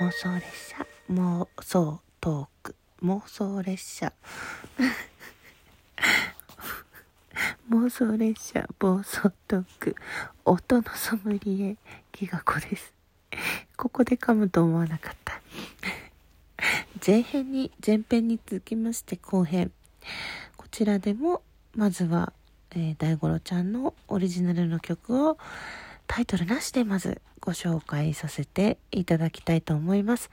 妄想列車。妄想トーク。妄想列車。妄想列車。暴走トーク。音のソムリエギガ子です。ここで噛むと思わなかった。前編に前編に続きまして後編。こちらでもまずは、えー、大五郎ちゃんのオリジナルの曲をタイトルなしでまずご紹介させていただきたいと思います。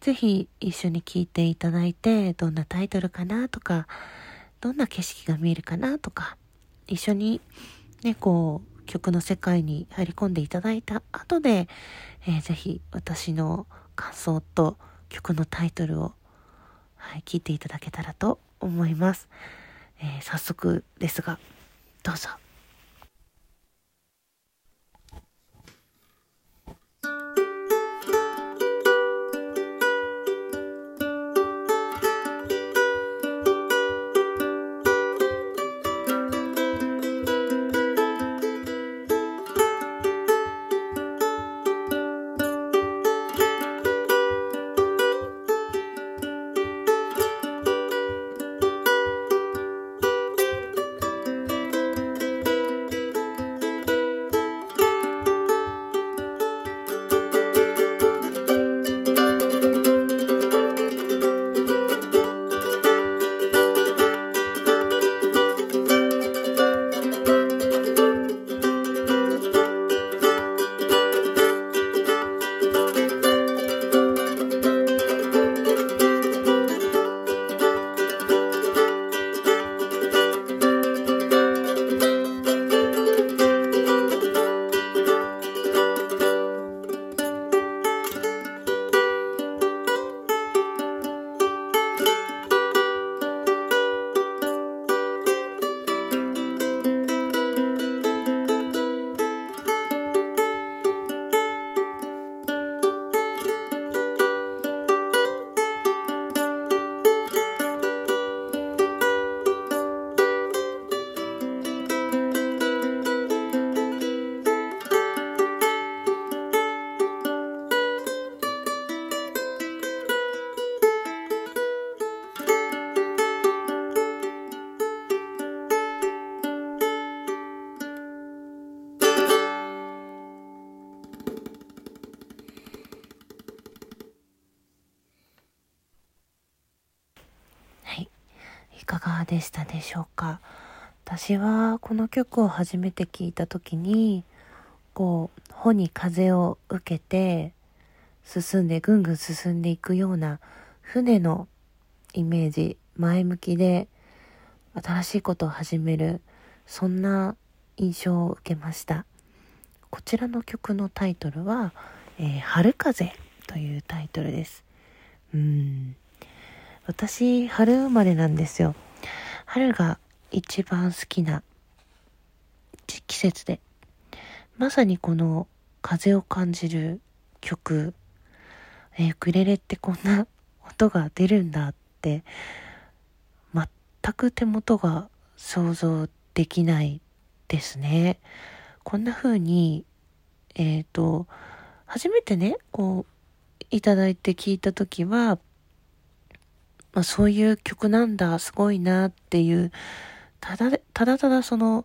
ぜひ一緒に聴いていただいて、どんなタイトルかなとか、どんな景色が見えるかなとか、一緒にね、こう、曲の世界に入り込んでいただいた後で、えー、ぜひ私の感想と曲のタイトルを、はい、聞いていただけたらと思います。えー、早速ですが、どうぞ。かがでしたでしょうか？私はこの曲を初めて聴いた時にこう穂に風を受けて進んでぐんぐん進んでいくような船のイメージ前向きで新しいことを始めるそんな印象を受けました。こちらの曲のタイトルは「えー、春風」というタイトルです。うん。私、春生まれなんですよ。春が一番好きな季節で。まさにこの風を感じる曲、えー、ウクレレってこんな音が出るんだって、全く手元が想像できないですね。こんな風に、えっ、ー、と、初めてね、こう、いただいて聞いた時は、まあ、そういう曲なんだ、すごいなっていう、ただ、ただただその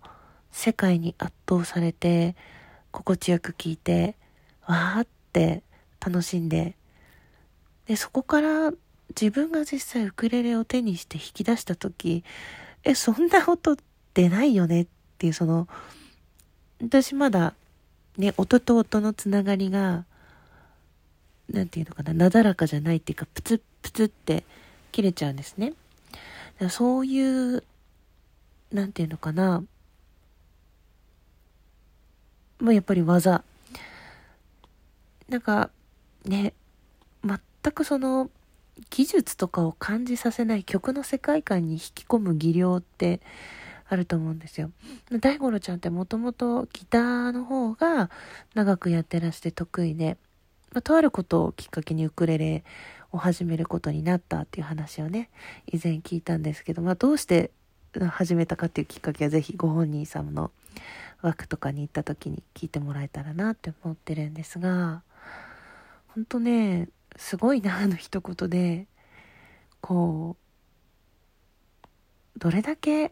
世界に圧倒されて、心地よく聴いて、わーって楽しんで、で、そこから自分が実際ウクレレを手にして弾き出した時、え、そんな音出ないよねっていうその、私まだね、音と音のつながりが、なんていうのかな、なだらかじゃないっていうか、プツップツって切れちゃうんですね。そういう、なんていうのかな、もうやっぱり技。なんか、ね、全くその、技術とかを感じさせない曲の世界観に引き込む技量ってあると思うんですよ。大五郎ちゃんってもともとギターの方が長くやってらして得意で、まあ、とあることをきっかけにウクレレを始めることになったっていう話をね、以前聞いたんですけど、まあどうして始めたかっていうきっかけはぜひご本人様の枠とかに行った時に聞いてもらえたらなって思ってるんですが、ほんとね、すごいなあの一言でこうどれだけ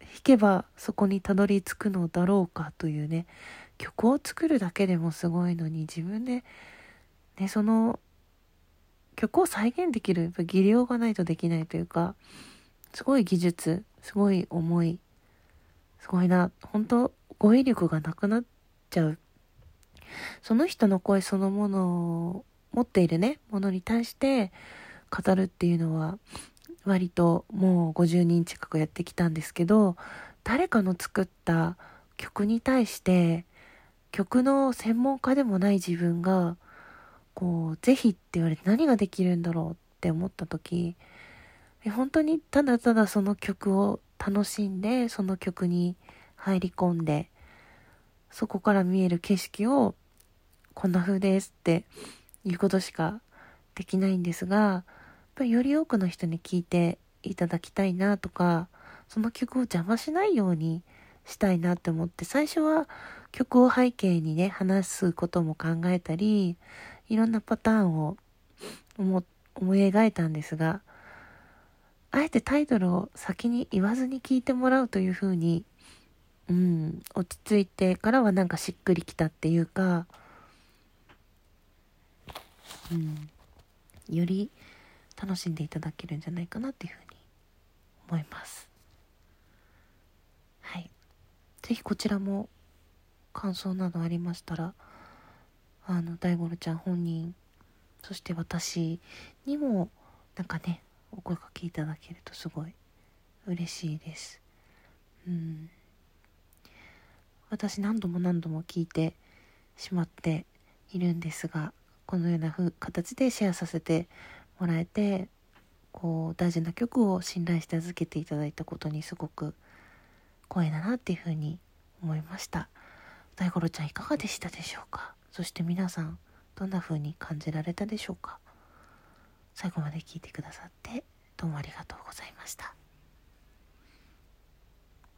弾けばそこにたどり着くのだろうかというね曲を作るだけでもすごいのに自分で、ね、その曲を再現できるやっぱ技量がないとできないというかすごい技術すごい思いすごいな本当語彙力がなくなっちゃう。その人の声そのものを持っているねものに対して語るっていうのは割ともう50人近くやってきたんですけど誰かの作った曲に対して曲の専門家でもない自分がこうぜひって言われて何ができるんだろうって思った時本当にただただその曲を楽しんでその曲に入り込んでそこから見える景色をこんな風ですっていうことしかできないんですがより多くの人に聴いていただきたいなとかその曲を邪魔しないようにしたいなって思って最初は曲を背景にね話すことも考えたりいろんなパターンを思い描いたんですがあえてタイトルを先に言わずに聞いてもらうという風にうん落ち着いてからはなんかしっくりきたっていうかうんより楽しんでいただけるんじゃないかなっていうふうに思います。はい。是非こちらも感想などありましたらあの大五郎ちゃん本人そして私にもなんかねお声かけいただけるとすごい嬉しいです。うん。私何度も何度も聞いてしまっているんですがこのような形でシェアさせてもらえてこう大事な曲を信頼して預けていただいたことにすごく光栄だなっていうふうに思いました。大五郎ちゃんいかがでしたでしょうか？そして皆さんどんな風に感じられたでしょうか？最後まで聞いてくださってどうもありがとうございました。